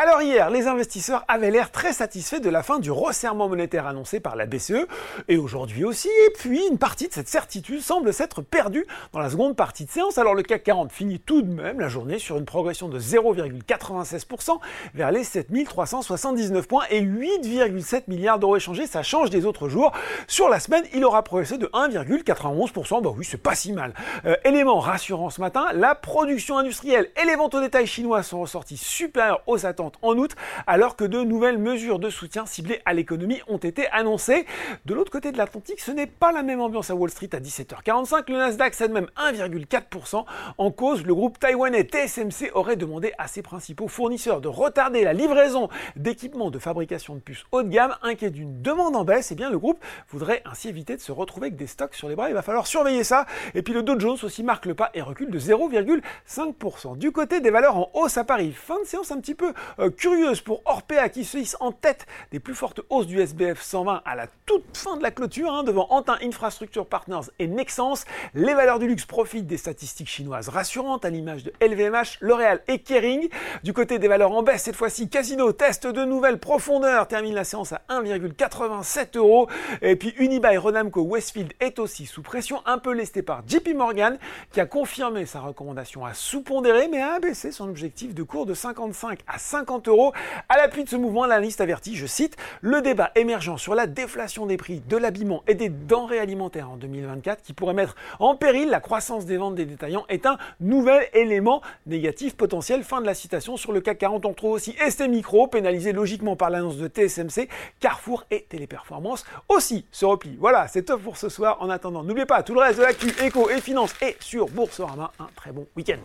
Alors hier, les investisseurs avaient l'air très satisfaits de la fin du resserrement monétaire annoncé par la BCE, et aujourd'hui aussi, et puis une partie de cette certitude semble s'être perdue dans la seconde partie de séance. Alors le CAC 40 finit tout de même la journée sur une progression de 0,96% vers les 7379 points et 8,7 milliards d'euros échangés, ça change des autres jours. Sur la semaine, il aura progressé de 1,91%, bah oui, c'est pas si mal. Euh, élément rassurant ce matin, la production industrielle et les ventes au détail chinois sont ressortis supérieures aux attentes en août, alors que de nouvelles mesures de soutien ciblées à l'économie ont été annoncées. De l'autre côté de l'Atlantique, ce n'est pas la même ambiance à Wall Street à 17h45. Le Nasdaq cède même 1,4%. En cause, le groupe taïwanais TSMC aurait demandé à ses principaux fournisseurs de retarder la livraison d'équipements de fabrication de puces haut de gamme. Inquiet d'une demande en baisse, et eh bien le groupe voudrait ainsi éviter de se retrouver avec des stocks sur les bras. Il va falloir surveiller ça. Et puis le Dow Jones aussi marque le pas et recule de 0,5%. Du côté des valeurs en hausse à Paris, fin de séance un petit peu euh, curieuse pour Orpea qui se hisse en tête des plus fortes hausses du SBF 120 à la toute fin de la clôture, hein, devant Antin Infrastructure Partners et Nexans. Les valeurs du luxe profitent des statistiques chinoises rassurantes à l'image de LVMH, L'Oréal et Kering. Du côté des valeurs en baisse, cette fois-ci, Casino teste de nouvelles profondeurs, termine la séance à 1,87 euros. Et puis Unibail Rodamco Westfield est aussi sous pression, un peu lesté par JP Morgan, qui a confirmé sa recommandation à sous-pondérer, mais a abaissé son objectif de cours de 55 à 50 euros. À l'appui de ce mouvement, l'analyste avertit, je cite, le débat émergent sur la déflation des prix de l'habillement et des denrées alimentaires en 2024 qui pourrait mettre en péril la croissance des ventes des détaillants est un nouvel élément négatif potentiel. Fin de la citation. Sur le CAC 40, on trouve aussi ST Micro, pénalisé logiquement par l'annonce de TSMC, Carrefour et Téléperformance aussi se replient. Voilà, c'est top pour ce soir. En attendant, n'oubliez pas tout le reste de l'actu éco et finance et sur Boursorama. Un très bon week-end.